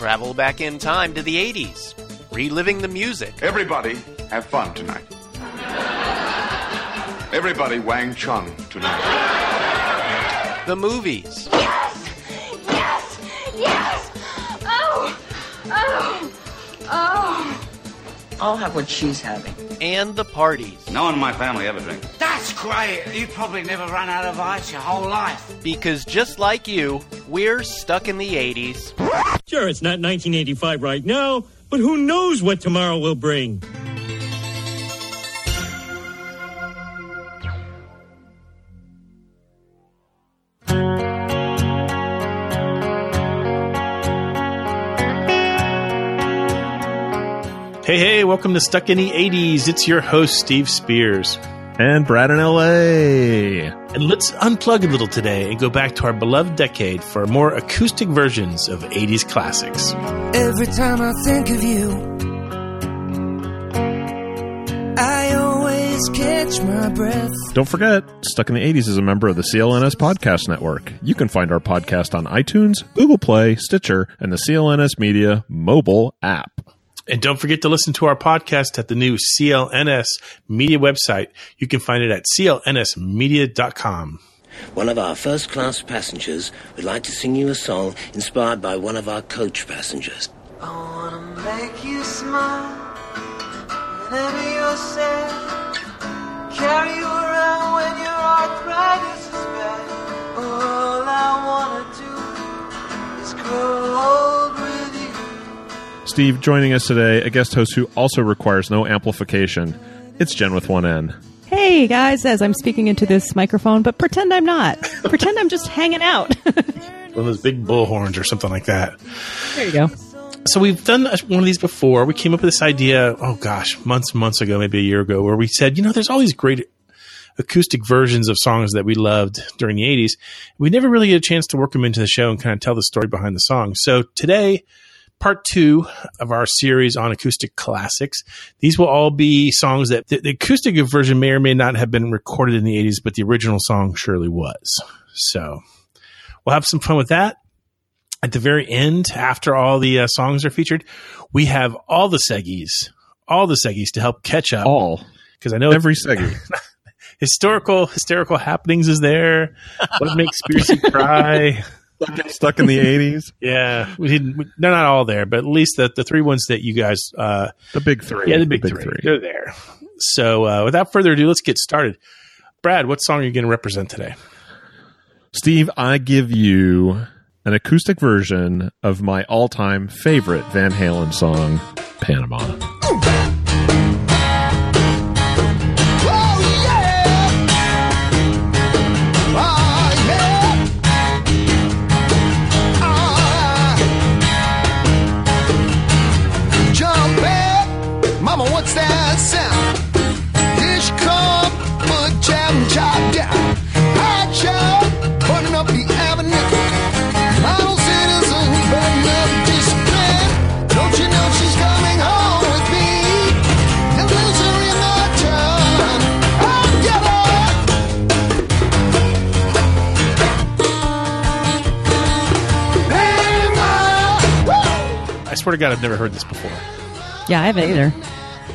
travel back in time to the 80s, reliving the music, Everybody have fun tonight. Everybody Wang Chung tonight. the movies, Yes! Yes! Yes! Oh! Oh! Oh! I'll have what she's having. and the parties. No one in my family ever drinks. That's great. You probably never run out of ice your whole life. Because just like you, we're stuck in the 80s. Sure, it's not 1985 right now, but who knows what tomorrow will bring? Hey, hey, welcome to Stuck in the 80s. It's your host, Steve Spears. And Brad in LA. And let's unplug a little today and go back to our beloved decade for more acoustic versions of 80s classics. Every time I think of you, I always catch my breath. Don't forget, Stuck in the 80s is a member of the CLNS Podcast Network. You can find our podcast on iTunes, Google Play, Stitcher, and the CLNS Media mobile app. And don't forget to listen to our podcast at the new CLNS media website. You can find it at clnsmedia.com. One of our first class passengers would like to sing you a song inspired by one of our coach passengers. I wanna make you smile whenever you're sad. Carry you around when your arthritis is bad. All I wanna do is grow old with you. Steve joining us today, a guest host who also requires no amplification. It's Jen with one N. Hey guys, as I'm speaking into this microphone, but pretend I'm not. pretend I'm just hanging out. One of those big bullhorns or something like that. there you go. So we've done one of these before. We came up with this idea, oh gosh, months, months ago, maybe a year ago, where we said, you know, there's all these great acoustic versions of songs that we loved during the 80s. We never really get a chance to work them into the show and kind of tell the story behind the song. So today, part two of our series on acoustic classics. These will all be songs that the, the acoustic version may or may not have been recorded in the 80s, but the original song surely was. So we'll have some fun with that. At the very end, after all the uh, songs are featured, we have all the seggies, all the seggies to help catch up. All. Because I know Every segment. historical hysterical happenings is there. What makes Spearsy cry? Stuck in the 80s. Yeah, we didn't. We, they're not all there, but at least the the three ones that you guys, uh, The big three. yeah, the big, three, they're there. So uh, without further ado, let's get started. Brad, what song are you going to represent today? Steve, I give you an acoustic version of my all time favorite Van Halen song, Panama. Swear to God, I've never heard this before. Yeah, I haven't either.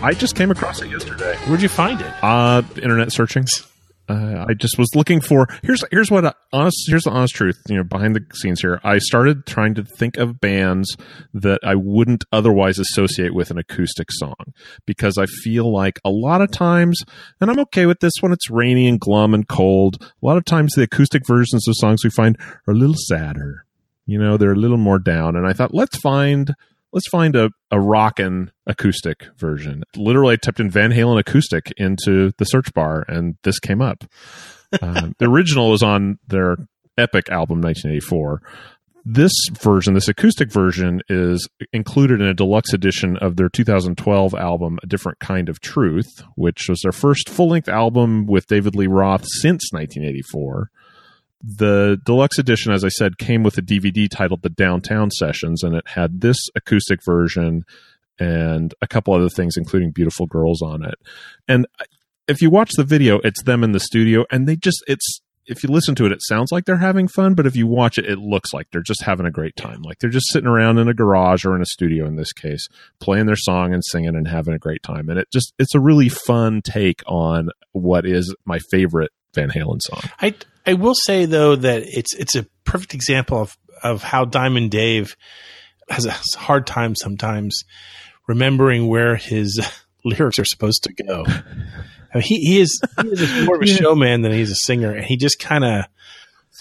I just came across it yesterday. Where'd you find it? Uh, internet searchings. Uh, I just was looking for here's here's what I, honest here's the honest truth you know behind the scenes here I started trying to think of bands that I wouldn't otherwise associate with an acoustic song because I feel like a lot of times and I'm okay with this when it's rainy and glum and cold a lot of times the acoustic versions of songs we find are a little sadder you know they're a little more down and I thought let's find let's find a, a rockin' acoustic version. Literally, I typed in Van Halen acoustic into the search bar, and this came up. um, the original was on their Epic album, 1984. This version, this acoustic version, is included in a deluxe edition of their 2012 album, A Different Kind of Truth, which was their first full length album with David Lee Roth since 1984 the deluxe edition, as I said, came with a DVD titled The Downtown Sessions, and it had this acoustic version and a couple other things, including Beautiful Girls on it. And if you watch the video, it's them in the studio, and they just, it's, if you listen to it, it sounds like they're having fun, but if you watch it, it looks like they're just having a great time. Like they're just sitting around in a garage or in a studio in this case, playing their song and singing and having a great time. And it just, it's a really fun take on what is my favorite Van Halen song. I I will say though that it's it's a perfect example of of how Diamond Dave has a hard time sometimes remembering where his lyrics are supposed to go. I mean, he he is he is more of a showman than he's a singer, and he just kind of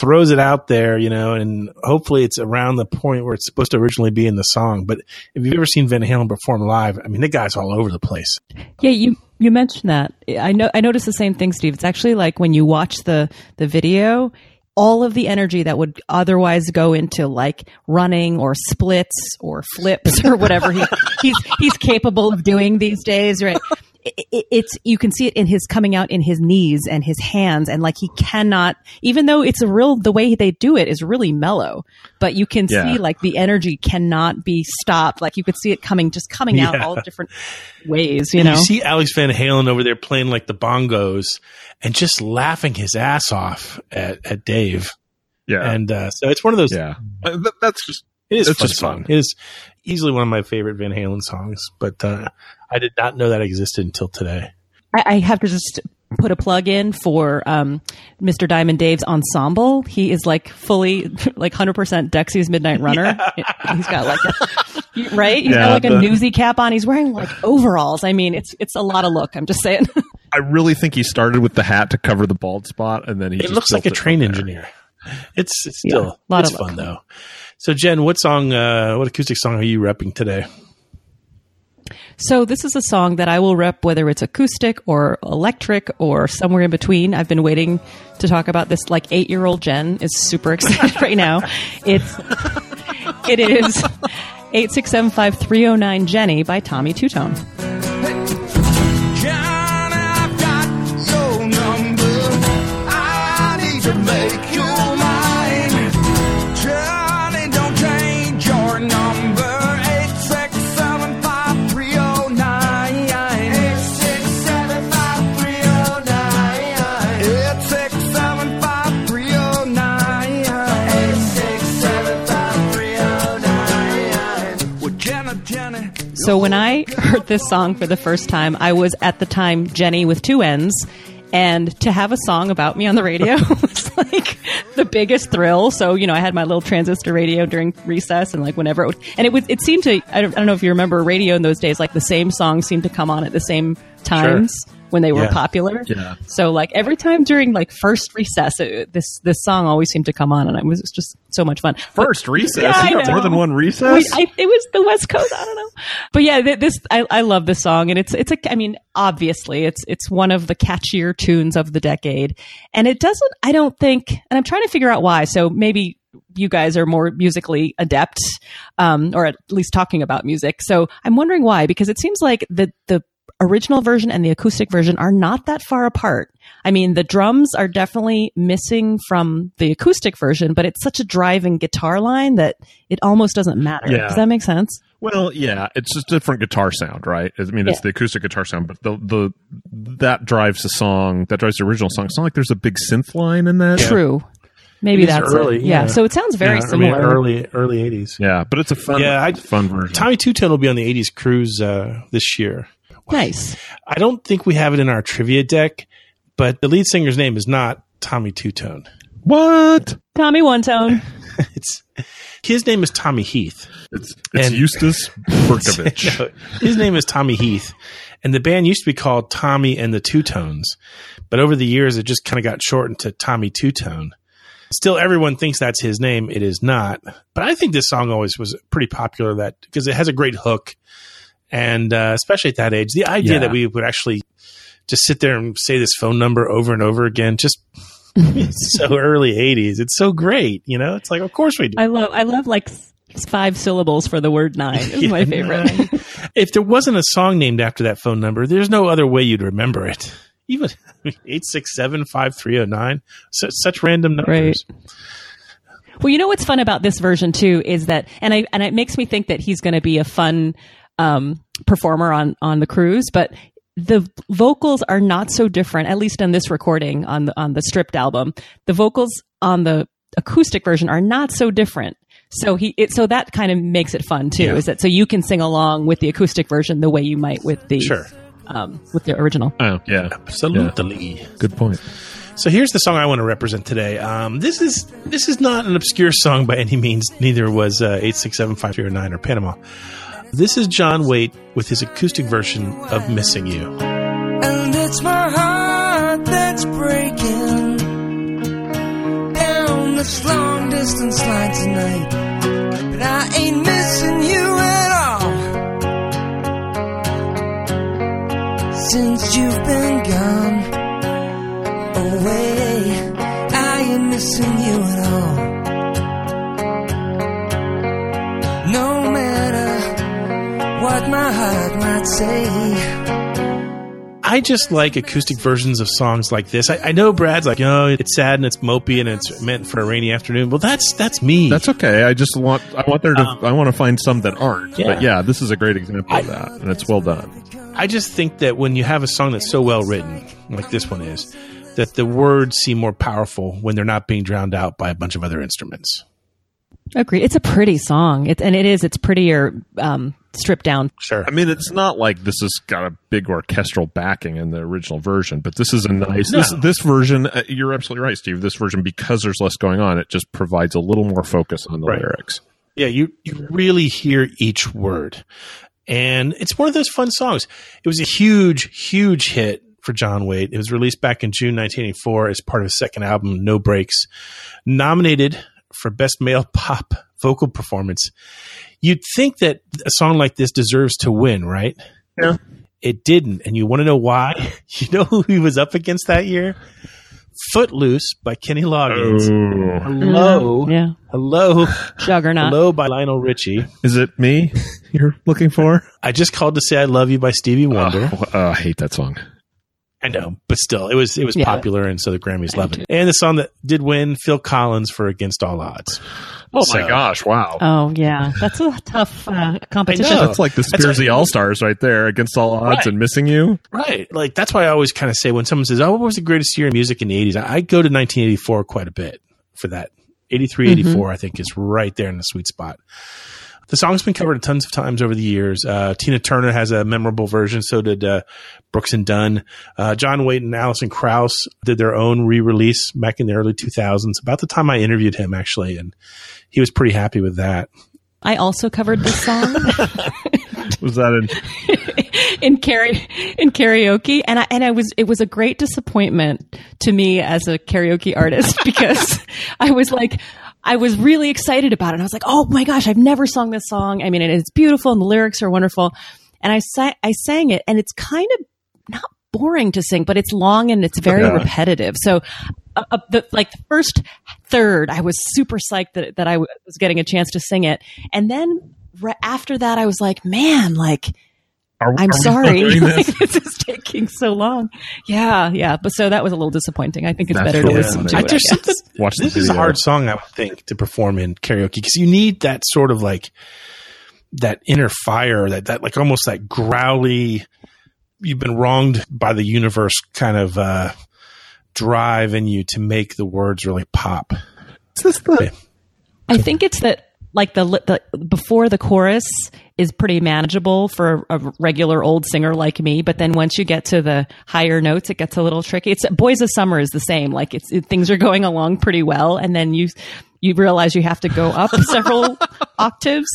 throws it out there, you know, and hopefully it's around the point where it's supposed to originally be in the song. But if you've ever seen Van Halen perform live, I mean, the guy's all over the place. Yeah, you you mentioned that. I know I noticed the same thing, Steve. It's actually like when you watch the the video, all of the energy that would otherwise go into like running or splits or flips or whatever he, he's he's capable of doing these days, right? It, it, it's you can see it in his coming out in his knees and his hands and like he cannot even though it's a real the way they do it is really mellow but you can Yeah. see like the energy cannot be stopped like you could see it coming just coming out Yeah. all different ways you And know you see Alex Van Halen over there playing like the bongos and just laughing his ass off at, at Dave. Yeah. And uh, so it's one of those. yeah. That's just, It is It's fun just song. fun. It is easily one of my favorite Van Halen songs, but uh, I did not know that existed until today. I, I have to just put a plug in for um, Mr. Diamond Dave's ensemble. He is like fully, like 100% Dexy's Midnight Runner. He's got like a, right? He's Yeah, got like a the- newsy cap on. He's wearing like overalls. I mean, it's it's a lot of look. I'm just saying. I really think he started with the hat to cover the bald spot and then he It just looks like a train engineer. It's, it's Yeah, still lot it's of fun though. So Jen, what song, uh, what acoustic song are you repping today? So this is a song that I will rep whether it's acoustic or electric or somewhere in between. I've been waiting to talk about this like 8-year-old Jen is super excited right now. It's it is 8675309 Jenny by Tommy Tutone. So when I heard this song for the first time, I was at the time Jenny with two N's. And to have a song about me on the radio was like the biggest thrill. So, you know, I had my little transistor radio during recess and like whenever it would, and it would, it seemed to, I don't, I don't know if you remember radio in those days, like the same songs seemed to come on at the same times when they were Yeah. popular. Yeah. So like every time during like first recess, it, this, this song always seemed to come on and it was just so much fun. First recess. Yeah, you got more than one recess? I, it was the West Coast. I don't know, but yeah, this I, I love this song, and it's it's a. I mean, obviously, it's it's one of the catchier tunes of the decade, and it doesn't. I don't think, and I'm trying to figure out why. So maybe you guys are more musically adept, um, or at least talking about music. So I'm wondering why, because it seems like the the original version and the acoustic version are not that far apart. I mean, the drums are definitely missing from the acoustic version, but it's such a driving guitar line that it almost doesn't matter. Yeah. Does that make sense? Well, yeah, it's just different guitar sound, right? I mean, it's Yeah. the acoustic guitar sound, but the the that drives the song, that drives the original song. It's not like there's a big synth line in that. True. Maybe It is that's early, it. Yeah. yeah. So it sounds very Yeah, I mean, similar. early early eighties. Yeah, but it's a fun, Yeah, I- fun version. Tommy Tutone will be on the eighties cruise uh, this year. Nice. I don't think we have it in our trivia deck, but the lead singer's name is not Tommy Tutone. what? Tommy One Tone. It's his name is Tommy Heath. It's it's And- Eustace Berkovich. No, his name is Tommy Heath, and the band used to be called Tommy and the Two Tones, but over the years it just kind of got shortened to Tommy Tutone. Still, everyone thinks that's his name. It is not, but I think this song always was pretty popular. That because it has a great hook, and uh, especially at that age, the idea Yeah. that we would actually just sit there and say this phone number over and over again, just so early '80s. It's so great, you know. It's like, of course we do. I love. I love like five syllables for the word nine. Is my favorite. if there wasn't a song named after that phone number, there's no other way you'd remember it. Even eight six seven five three zero nine. Such such random numbers. Well, you know what's fun about this version too is that, and I and it makes me think that he's going to be a fun um, performer on on the cruise. But the vocals are not so different, at least on this recording on the on the stripped album. The vocals on the acoustic version are not so different. So he it, so that kind of makes it fun too. Yeah. Is that so you can sing along with the acoustic version the way you might with the Sure. um, with the original. Oh, yeah. Absolutely. Good point. So here's the song I want to represent today. Um, this is this is not an obscure song by any means. Neither was uh, eight six seven five three zero nine or Panama. This is John Waite with his acoustic version of "Missing You." I just like acoustic versions of songs like this. I, I know Brad's like, oh, it's sad and it's mopey and it's meant for a rainy afternoon. Well, that's that's me. That's okay. I just want I want there to um, I want to find some that aren't. yeah. But yeah, this is a great example of that, and it's well done. I just think that when you have a song that's so well written, like this one is, that the words seem more powerful when they're not being drowned out by a bunch of other instruments. Agree. It's a pretty song. It's and it is. It's prettier um, stripped down. Sure. I mean, it's not like this has got a big orchestral backing in the original version, but this is a nice this this version. Uh, you're absolutely right, Steve. This version, because there's less going on, it just provides a little more focus on the Right. lyrics. Yeah, you you really hear each word. And it's one of those fun songs. It was a huge, huge hit for John Waite. It was released back in June 1984 as part of his second album, No Brakes. Nominated for Best Male Pop Vocal Performance. You'd think that a song like this deserves to win, right? Yeah. It didn't. And you want to know why? You know who he was up against that year? Footloose by Kenny Loggins. Oh. Hello. Yeah. Hello. Juggernaut. Hello by Lionel Richie. Is it me you're looking for? I just called to say I love you by Stevie Wonder. Oh, uh, I hate that song. I know, but still, it was it was Yeah. popular, and so the Grammys love it. And the song that did win, Phil Collins for "Against All Odds." Oh So- my gosh! Wow. Oh yeah, that's a tough uh, competition. That's like the Spears Spearsy like- All Stars right there against all odds Right. and missing you. Right, like that's why I always kind of say when someone says, "Oh, what was the greatest year in music in the '80s?" I I go to 1984 quite a bit for that. 83, 84, I think, is right there in the sweet spot. The song's been covered tons of times over the years. Uh, Tina Turner has a memorable version. So did uh, Brooks and Dunn. Uh, John Waite and Alison Krauss did their own re-release back in the early 2000s. About the time I interviewed him, actually, and he was pretty happy with that. I also covered this song Was that in? in karaoke in karaoke, and I and I was it was a great disappointment to me as a karaoke artist because I was like. I was really excited about it. And I was like, "Oh my gosh, I've never sung this song. I mean, it's beautiful, and the lyrics are wonderful." And I sang, I sang it, and it's kind of not boring to sing, but it's long and it's very Yeah. repetitive. So, uh, uh, the, like the first third, I was super psyched that that I w- was getting a chance to sing it, and then right after that, I was like, "Man, like." Are, I'm are sorry. Like, this? this is taking so long. Yeah, yeah. But so that was a little disappointing. I think it's That's better to really listen to I it. I just guess. Watch this is a hard song, I would think, to perform in karaoke because you need that sort of like that inner fire, that that like almost that growly. You've been wronged by the universe, kind of uh, drive in you to make the words really pop. Is this the? I think it's that like the, the before the chorus is pretty manageable for a regular old singer like me, but then once you get to the higher notes, it gets a little tricky. It's Boys of Summer is the same. Like it's it, things are going along pretty well, and then you you realize you have to go up several octaves,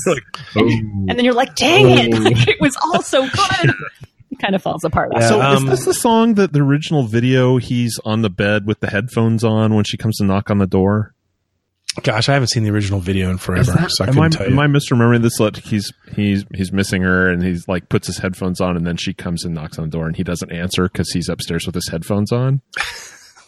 and then you're like, "Dang it! Like, it was all so good." It kind of falls apart. Yeah. So Um, is this the song that the original video he's on the bed with the headphones on when she comes to knock on the door? Gosh, I haven't seen the original video in forever, so I am couldn't I, tell you. am I misremembering this? Like he's he's he's missing her, and he's like puts his headphones on, and then she comes and knocks on the door, and he doesn't answer because he's upstairs with his headphones on.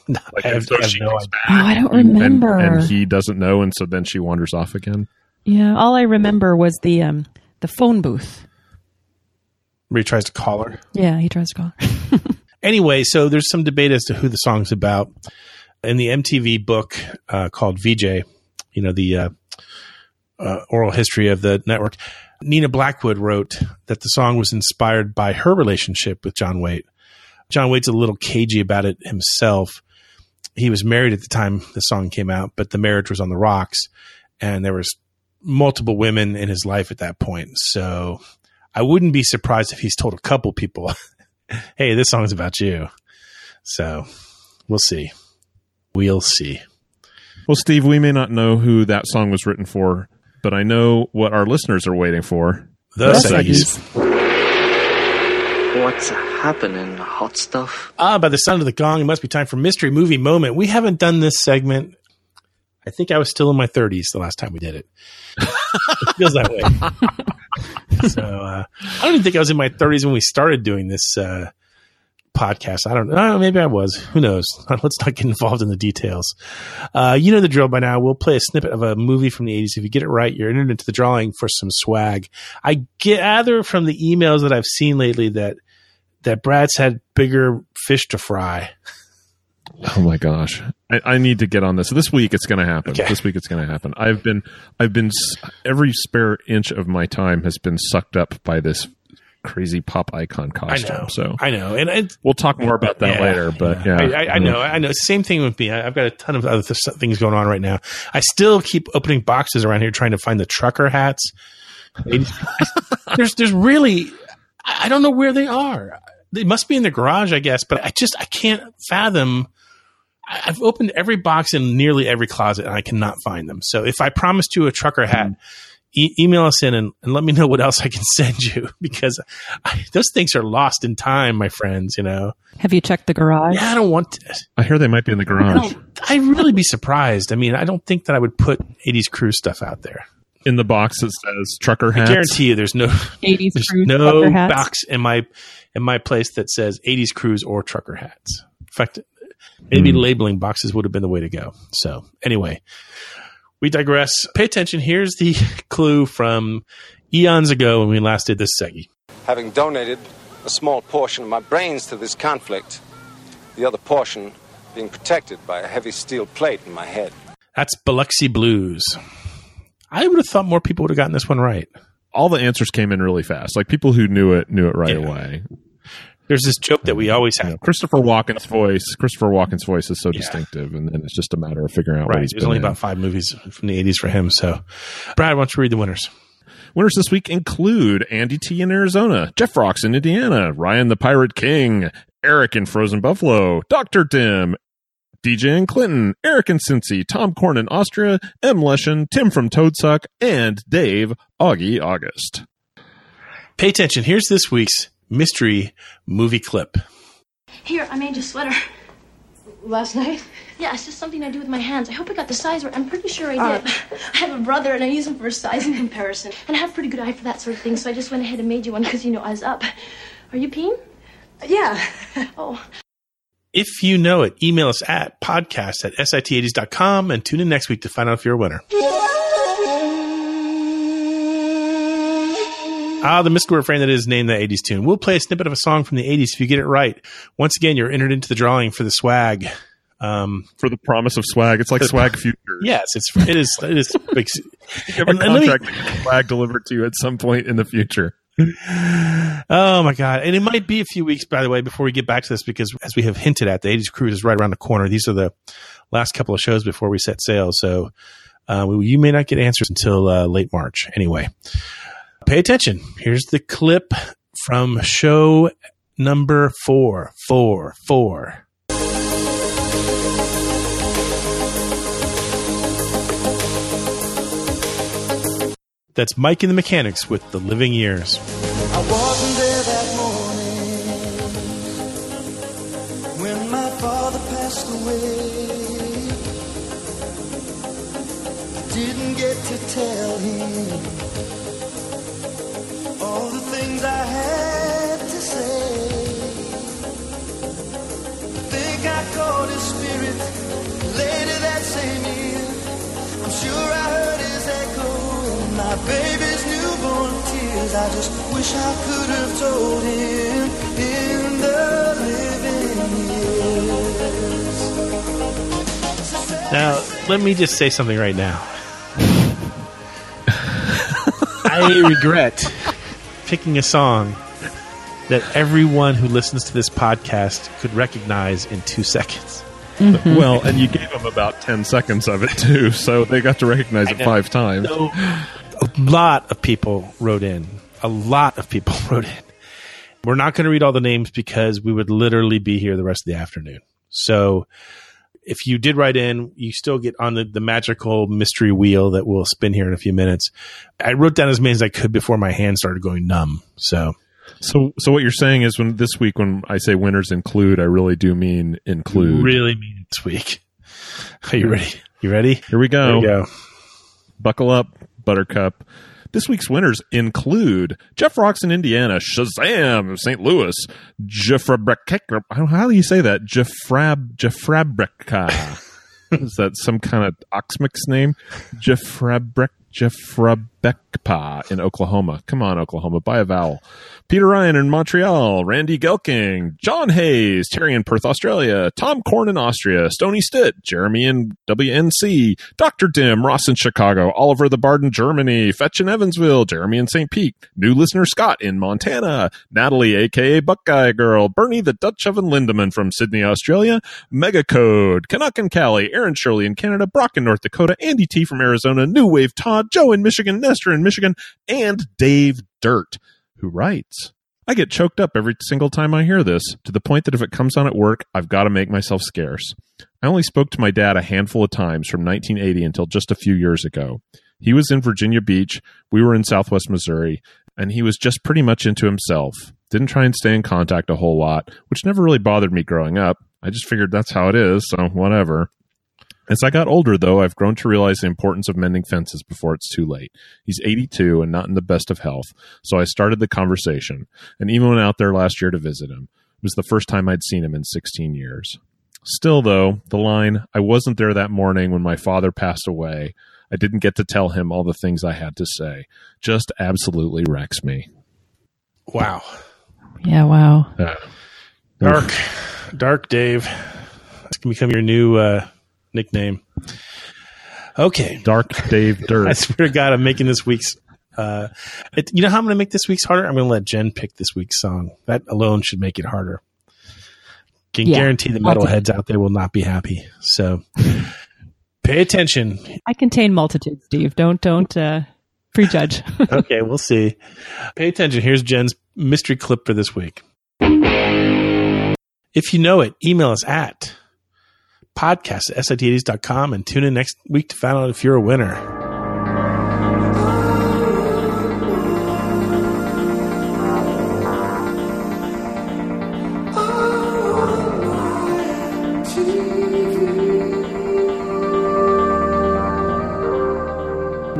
Like, I have- so I have she no idea. back, Oh, I don't and- remember. and, he doesn't know, and so then she wanders off again. Yeah, all I remember was the um the phone booth. Where he tries to call her. Yeah, he tries to call. her. Anyway, so there's some debate as to who the song's about. In the MTV book uh, called VJ, you know, the uh, uh, oral history of the network, Nina Blackwood wrote that the song was inspired by her relationship with John Waite. John Waite's a little cagey about it himself. He was married at the time the song came out, but the marriage was on the rocks and there was multiple women in his life at that point. So I wouldn't be surprised if he's told a couple people, "Hey, this song's about you." So we'll see. We'll see. Well, Steve, we may not know who that song was written for, but I know what our listeners are waiting for. The Seggies. What's happening, hot stuff? Ah, by the sound of the gong, it must be time for mystery movie moment. We haven't done this segment. I think I was still in my 30s the last time we did it. it feels that way. so uh, I don't even think I was in my 30s when we started doing this uh, podcast. I don't know. Maybe I was. Who knows? Let's not get involved in the details. Uh, you know the drill by now. We'll play a snippet of a movie from the 80s. If you get it right, you're entered into the drawing for some swag. I gather from the emails that I've seen lately that that Brad's had bigger fish to fry. Oh my gosh, I, I need to get on this. This week it's going to happen. Okay. This week it's going to happen. I've been, I've been, every spare inch of my time has been sucked up by this crazy pop icon costume. I know. So I know. And we'll talk more about that Yeah, later. But yeah, I, I, I know. I know. Same thing with me. I've got a ton of other th- things going on right now. I still keep opening boxes around here trying to find the trucker hats. there's, there's really, I don't know where they are. They must be in the garage, I guess, but I just, I can't fathom. I've opened every box in nearly every closet and I cannot find them. So if I promised you a trucker hat, hmm. E- email us in and, and let me know what else I can send you because I, those things are lost in time, my friends, you know? Have you checked the garage? Yeah, I don't want to. I hear they might be in the garage. I'd really be surprised. I mean, I don't think that I would put 80s crew stuff out there. In the box that says trucker I guarantee you there's no 80s there's crew no box in my in my place that says 80s crews or trucker hats. In fact, maybe hmm. labeling boxes would have been the way to go. So, anyway, we digress. Pay attention. Here's the clue from eons ago when we last did this Segi. having donated a small portion of my brains to this conflict, the other portion being protected by a heavy steel plate in my head. That's Biloxi Blues. I would have thought more people would have gotten this one right. All the answers came in really fast. Like people who knew it knew it right Yeah. away. There's this joke that we always You have. know, Christopher Walken's voice. Christopher Walken's voice is so distinctive, and then it's just a matter of figuring out what Right. he's There's been only in. about five movies from the 80s for him. So, Brad, why don't you read the winners? Winners this week include Andy T in Arizona, Jeff Rocks in Indiana, Ryan the Pirate King, Eric in Frozen Buffalo, Dr. Tim, DJ in Clinton, Eric in Cincy, Tom Korn in Austria, M. Leshen, Tim from Toadsuck, and Dave Augie August. Pay attention. Here's this week's mystery movie clip. Here, I made you a sweater. Last night? Yeah, it's just something I do with my hands. I hope I got the size right. I'm pretty sure I Uh, did. I have a brother and I use him for a sizing comparison. And I have a pretty good eye for that sort of thing, so I just went ahead and made you one because, you know, I was up. Are you peeing? Yeah. Oh, If you know it, email us at podcast at sit80s.com and tune in next week to find out if you're a winner. Ah, the mystical refrain that is named the 80s tune. We'll play a snippet of a song from the 80s if you get it right. Once again, you're entered into the drawing for the swag. Um, For the promise of swag. It's like swag future. yes, it's it is it is big. You have a And- me- contract to get swag delivered to you at some point in the future. Oh my god! And it might be a few weeks, by the way, before we get back to this, because as we have hinted at, the '80s cruise is right around the corner. These are the last couple of shows before we set sail, so uh, we- you may not get answers until uh, late March. Anyway, pay attention. Here's the clip from show number four, four, four. That's Mike and the Mechanics with the Living Years. Baby's newborn tears. I just wish I could have told him in the living years. Now, let me just say something right now. I regret picking a song that everyone who listens to this podcast could recognize in two seconds. Mm-hmm. Well, and you gave them about 10 seconds of it too, so they got to recognize it five times. So, a lot of people wrote in. A lot of people wrote in. We're not going to read all the names because we would literally be here the rest of the afternoon. So if you did write in, you still get on the, the magical mystery wheel that will spin here in a few minutes. I wrote down as many as I could before my hand started going numb. So So, so what you're saying is when this week, when I say winners include, I really do mean include. really mean this week. Are you ready? You ready? Here we go. There you go. Buckle up, Buttercup. This week's winners include Jeff Rocks in Indiana, Shazam of St. Louis, Jeffrabrek. How do you say that? Jeffrab Jeffrabreka. Is that some kind of Oxmix name? Jeffrabrek Jeffrabekpa in Oklahoma. Come on, Oklahoma, buy a vowel. Peter Ryan in Montreal, Randy Gelking, John Hayes, Terry in Perth, Australia, Tom Korn in Austria, Stony Stitt, Jeremy in WNC, Dr. Dim, Ross in Chicago, Oliver the Bard in Germany, Fetch in Evansville, Jeremy in St. Pete, new listener Scott in Montana, Natalie, aka Buckeye Girl, Bernie the Dutch Oven Lindemann from Sydney, Australia, Mega Code, Canuck and Callie, Aaron Shirley in Canada, Brock in North Dakota, Andy T from Arizona, New Wave Todd, Joe in Michigan, In Michigan, and Dave Dirt who writes, I get choked up every single time I hear this, to the point that if it comes on at work, I've got to make myself scarce. I only spoke to my dad a handful of times from 1980 until just a few years ago. He was in Virginia Beach, we were in southwest Missouri, and he was just pretty much into himself. Didn't try and stay in contact a whole lot, which never really bothered me growing up. I just figured that's how it is, so whatever. As I got older, though, I've grown to realize the importance of mending fences before it's too late. He's 82 and not in the best of health, so I started the conversation, and even went out there last year to visit him. It was the first time I'd seen him in 16 years. Still, though, the line, I wasn't there that morning when my father passed away, I didn't get to tell him all the things I had to say, just absolutely wrecks me. Wow. Yeah, wow. Uh, Dark, dark Dave. It's gonna become your new uh, nickname. Okay, Dark Dave Dirt. I swear to God, I'm making this week's. Uh, it, you know how I'm going to make this week's harder? I'm going to let Jen pick this week's song. That alone should make it harder. Can Yeah, guarantee the metalheads out there will not be happy. So pay attention. I contain multitudes, Steve. Don't don't uh, prejudge. okay, we'll see. Pay attention. Here's Jen's mystery clip for this week. If you know it, email us at podcast at sit80s.com and tune in next week to find out if you're a winner.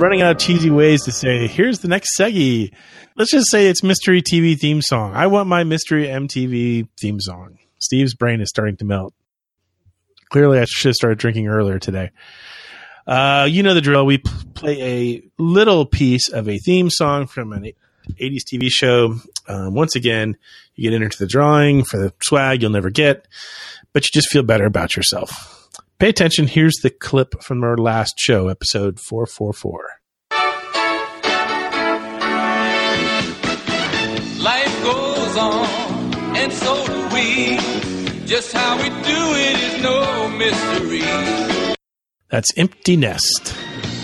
running out of cheesy ways to say, here's the next Seggy. Let's just say it's mystery TV theme song. I want my mystery MTV theme song. Steve's brain is starting to melt. Clearly, I should have started drinking earlier today. Uh, you know the drill. We p- play a little piece of a theme song from an 80s TV show. Um, once again, you get entered to the drawing for the swag you'll never get, but you just feel better about yourself. Pay attention. Here's the clip from our last show, episode 444. Life goes on, and so do we. Just how we do it is no mystery. That's Empty Nest.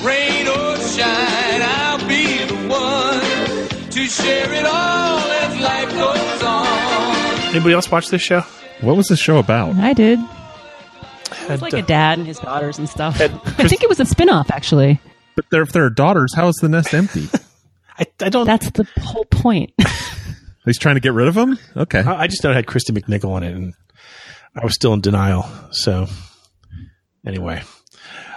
Rain or shine, I'll be the one to share it all as life goes on. Anybody else watch this show? What was this show about? I did. Had, It's like uh, a dad and his daughters and stuff. I think it was a spin-off actually. But they're, if there are daughters, how is the nest empty? I, I don't. That's the whole point. He's trying to get rid of them? Okay. I, I just know it had Kristy McNichol in it, and I was still in denial. So, anyway,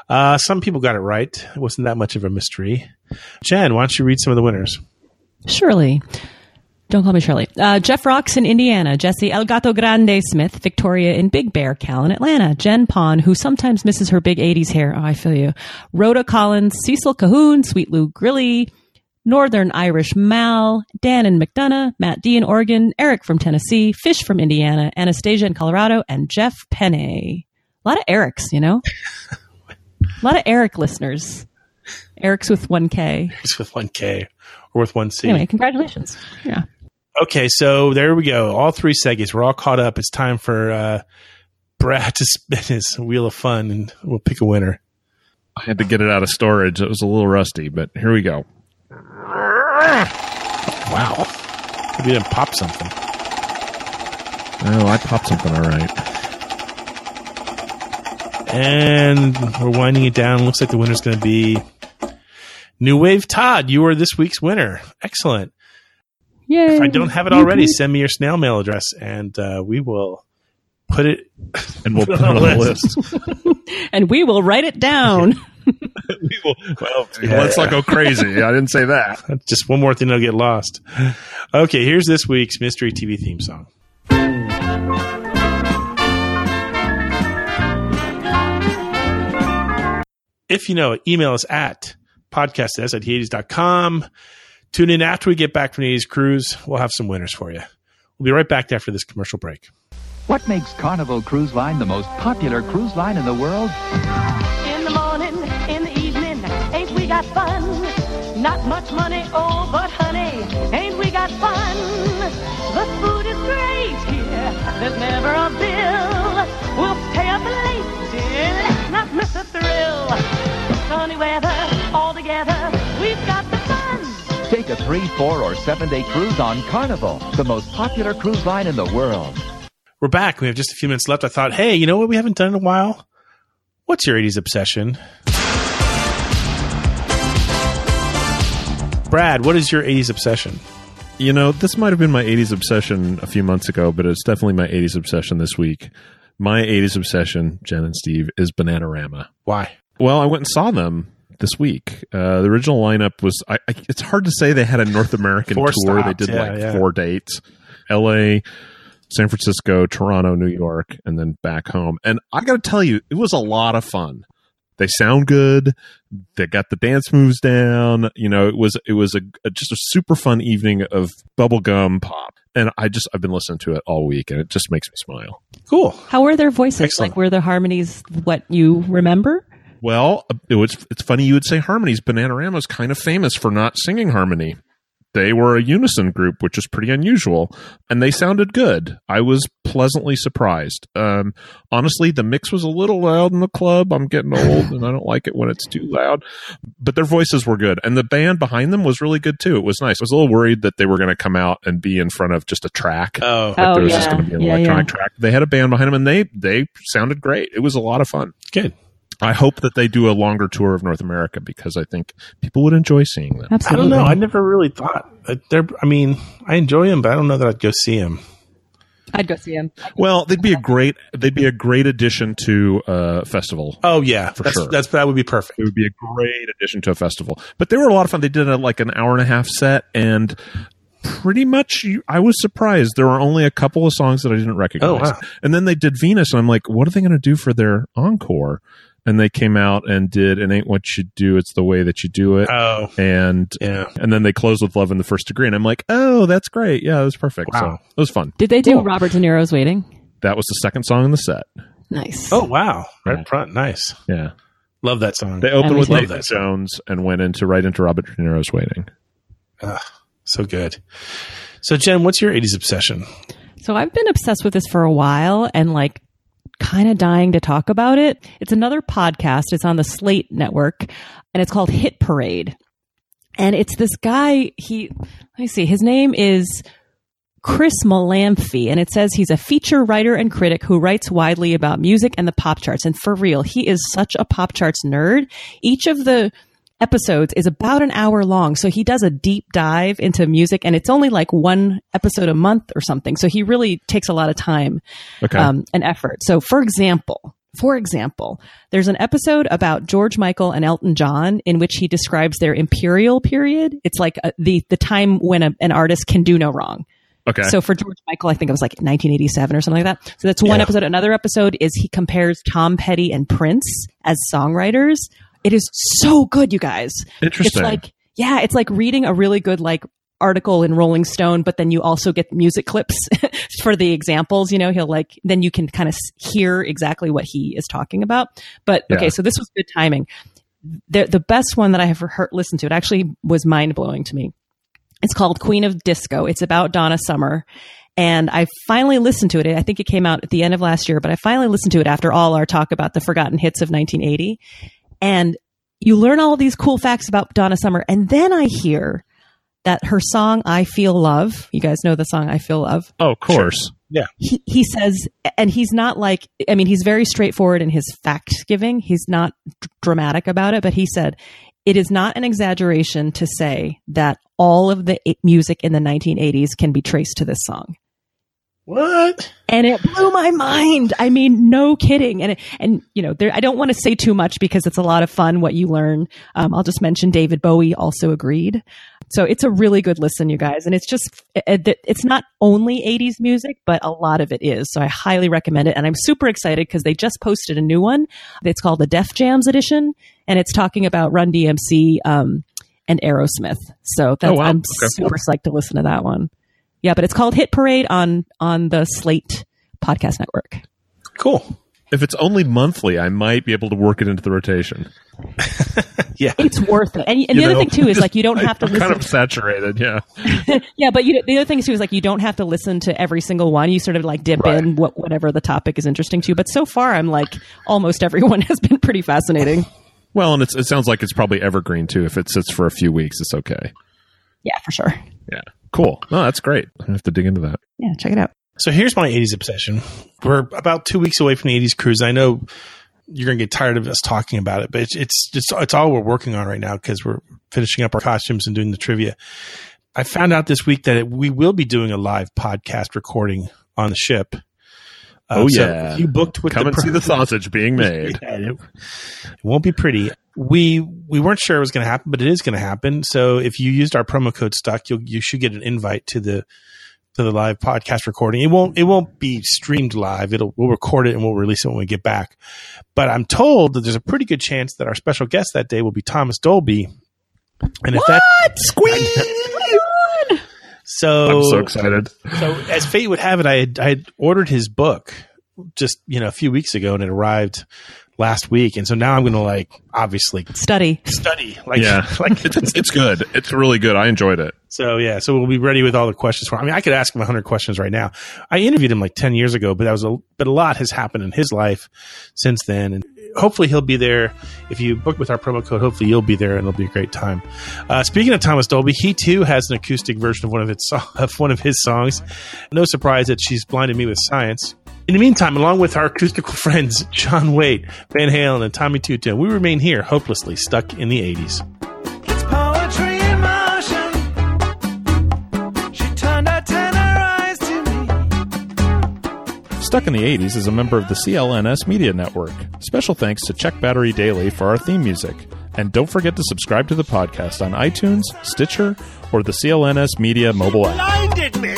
uh, some people got it right. It wasn't that much of a mystery. Jen, why don't you read some of the winners? Shirley. Don't call me Shirley. Uh, Jeff Rocks in Indiana. Jesse El Gato Grande Smith. Victoria in Big Bear, Cal in Atlanta. Jen Pond, who sometimes misses her big 80s hair. Oh, I feel you. Rhoda Collins. Cecil Cahoon. Sweet Lou Grilly. Northern Irish Mal. Dan in McDonough. Matt D in Oregon. Eric from Tennessee. Fish from Indiana. Anastasia in Colorado. And Jeff Penne. A lot of Erics, you know? A lot of Eric listeners. Eric's with 1K. It's with one K or with one C. Anyway, congratulations. Yeah. Okay, so there we go. All three segments. We're all caught up. It's time for uh, Brad to spin his wheel of fun, and we'll pick a winner. I had to get it out of storage. It was a little rusty, but here we go. Wow. Maybe didn't pop something. Oh, I popped something all right. And we're winding it down. Looks like the winner's going to be New Wave Todd. You are this week's winner. Excellent. Yay. If I don't have it already, send me your snail mail address, and uh, we will put it. And we'll put it on the list. and we will write it down. We will, well, let's not go crazy. I didn't say that. Just one more thing that'll get lost. Okay, here's this week's mystery TV theme song. If you know it, email us at podcast at SIT80s.com. Tune in after we get back from the 80s cruise. We'll have some winners for you. We'll be right back after this commercial break. What makes Carnival Cruise Line the most popular cruise line in the world? Got fun? Not much money, oh, but honey, ain't we got fun? The food is great here, there's never a bill. We'll stay up late, dear, let's not miss a thrill. Sunny weather, all together, we've got the fun. Take a three, four, or seven day cruise on Carnival, the most popular cruise line in the world. We're back. We have just a few minutes left. I thought, hey, you know what we haven't done in a while? What's your 80s obsession? Brad, what is your 80s obsession? You know, this might have been my 80s obsession a few months ago, but it's definitely my 80s obsession this week. My 80s obsession, Jen and Steve, is Bananarama. Why? Well, I went and saw them this week. Uh, the original lineup was, I, I, it's hard to say they had a North American tour. stops, they did yeah, like yeah. four dates LA, San Francisco, Toronto, New York, and then back home. And I got to tell you, it was a lot of fun. They sound good. They got the dance moves down. You know, it was it was a, a just a super fun evening of bubblegum pop. And I just I've been listening to it all week, and it just makes me smile. Cool. How were their voices? Excellent. Like, were the harmonies what you remember? Well, it was. It's funny you would say harmonies. Bananarama is kind of famous for not singing harmony. They were a unison group, which is pretty unusual, and they sounded good. I was pleasantly surprised. Um, honestly, the mix was a little loud in the club. I'm getting old, and I don't like it when it's too loud. But their voices were good, and the band behind them was really good too. It was nice. I was a little worried that they were going to come out and be in front of just a track. Oh, like Oh, there was just going to be an Yeah, electronic yeah. track. They had a band behind them, and they they sounded great. It was a lot of fun. Good. I hope that they do a longer tour of North America because I think people would enjoy seeing them. Absolutely. I don't know. I never really thought that they're. I mean, I enjoy them, but I don't know that I'd go see them. I'd go see him. Well, they'd be a great they'd be a great addition to a festival. Oh yeah, for that's, sure. That's that would be perfect. It would be a great addition to a festival. But they were a lot of fun. They did a, like an hour and a half set, and pretty much I was surprised. There were only a couple of songs that I didn't recognize. Oh, wow. And then they did Venus, and I'm like, what are they going to do for their encore? And they came out and did "It Ain't What You Do, It's the Way That You Do It." Oh, and yeah. and then they closed with "Love in the First Degree," and I'm like, oh, that's great. Yeah, it was perfect. Wow. So it was fun. Did they do Robert De Niro's Waiting? That was the second song in the set. Nice. Oh wow, right up front, nice. Yeah. Love that song. They opened with love Nathan that song. Jones and went into right into Robert De Niro's "Waiting." Ugh, so good. So Jen, what's your '80s obsession? So I've been obsessed with this for a while and like kind of dying to talk about it. It's another podcast. It's on the Slate network and it's called Hit Parade. And it's this guy, he, let me see, his name is Chris Molanphy, and it says he's a feature writer and critic who writes widely about music and the pop charts. And for real, he is such a pop charts nerd. Each of the episodes is about an hour long. So he does a deep dive into music, and it's only like one episode a month or something. So he really takes a lot of time Okay. um, and effort. So, for example, for example, there's an episode about George Michael and Elton John in which he describes their imperial period. It's like uh the the time when a, an artist can do no wrong. Okay. So for George Michael, I think it was like 1987 or something like that. So that's one Yeah. episode. Another episode is he compares Tom Petty and Prince as songwriters. It is so good, you guys. Interesting. It's like, yeah, it's like reading a really good like article in Rolling Stone, but then you also get music clips for the examples. You know, he'll like then you can kind of hear exactly what he is talking about. But Yeah. okay, so this was good timing. the the best one that I have heard listened to. It actually was mind blowing to me. It's called Queen of Disco. It's about Donna Summer. And I finally listened to it. I think it came out at the end of last year, but I finally listened to it after all our talk about the forgotten hits of 1980. And you learn all these cool facts about Donna Summer. And then I hear that her song, I Feel Love, you guys know the song I Feel Love. Oh, of course. Yeah. He, he says, and he's not like, I mean, he's very straightforward in his fact giving. He's not d- dramatic about it, but he said, it is not an exaggeration to say that all of the eh, music in the 1980s can be traced to this song. What? And it blew my mind. I mean, no kidding. And, and, you know, there, I don't want to say too much because it's a lot of fun what you learn. Um, I'll just mention David Bowie also agreed. So it's a really good listen, you guys. And it's just, it, it- it's not only 80s music, but a lot of it is. So I highly recommend it. And I'm super excited because they just posted a new one. It's called the Def Jams edition. And it's talking about Run DMC, um, and Aerosmith. So that's, Oh, wow. I'm Okay. super psyched to listen to that one. Yeah, but it's called Hit Parade on on the Slate podcast network. Cool. If it's only monthly, I might be able to work it into the rotation. yeah, it's worth it. And, and You the other thing too is like you don't have to I'm listen. kind of saturated. Yeah. yeah, but you, the other thing too is like you don't have to listen to every single one. You sort of like dip in what, whatever the topic is interesting to you. But so far, I'm like almost everyone has been pretty fascinating. Well, and it's, it sounds like it's probably evergreen too. If it sits for a few weeks, it's okay. Yeah, for sure. Yeah. Cool. No, that's great. I have to dig into that. Yeah, check it out. So here's my 80s obsession. We're about two weeks away from the 80s cruise. I know you're going to get tired of us talking about it, but it's, it's, it's, it's all we're working on right now because we're finishing up our costumes and doing the trivia. I found out this week that it, we will be doing a live podcast recording on the ship. Uh, oh yeah. if you booked with Come the and see the sausage being made. Yeah, it, it won't be pretty. We we weren't sure it was going to happen, but it is going to happen. So if you used our promo code stuck, you you should get an invite to the to the live podcast recording. It won't it won't be streamed live. It'll we'll record it and we'll release it when we get back. But I'm told that there's a pretty good chance that our special guest that day will be Thomas Dolby. And if that squeeze, so I'm so excited. So as fate would have it, I had, I had ordered his book just you know a few weeks ago, and it arrived last week, and so now I'm going to like obviously study, study, like yeah, like it's, it's, it's good. It's really good. I enjoyed it. So yeah, so we'll be ready with all the questions for. I mean, I could ask him 100 questions right now. I interviewed him like 10 years ago, but that was a but a lot has happened in his life since then, and hopefully he'll be there. If you book with our promo code, hopefully you'll be there, and it'll be a great time. Uh, speaking of Thomas Dolby, he too has an acoustic version of one of its of one of his songs. No surprise that she's blinded me with science. In the meantime, along with our acoustical friends John Waite, Van Halen, and Tommy Tutone, we remain here, hopelessly stuck in the 80s. Stuck in the 80s is a member of the CLNS Media Network. Special thanks to Check Battery Daily for our theme music. And don't forget to subscribe to the podcast on iTunes, Stitcher, or the CLNS Media mobile app. Blinded me.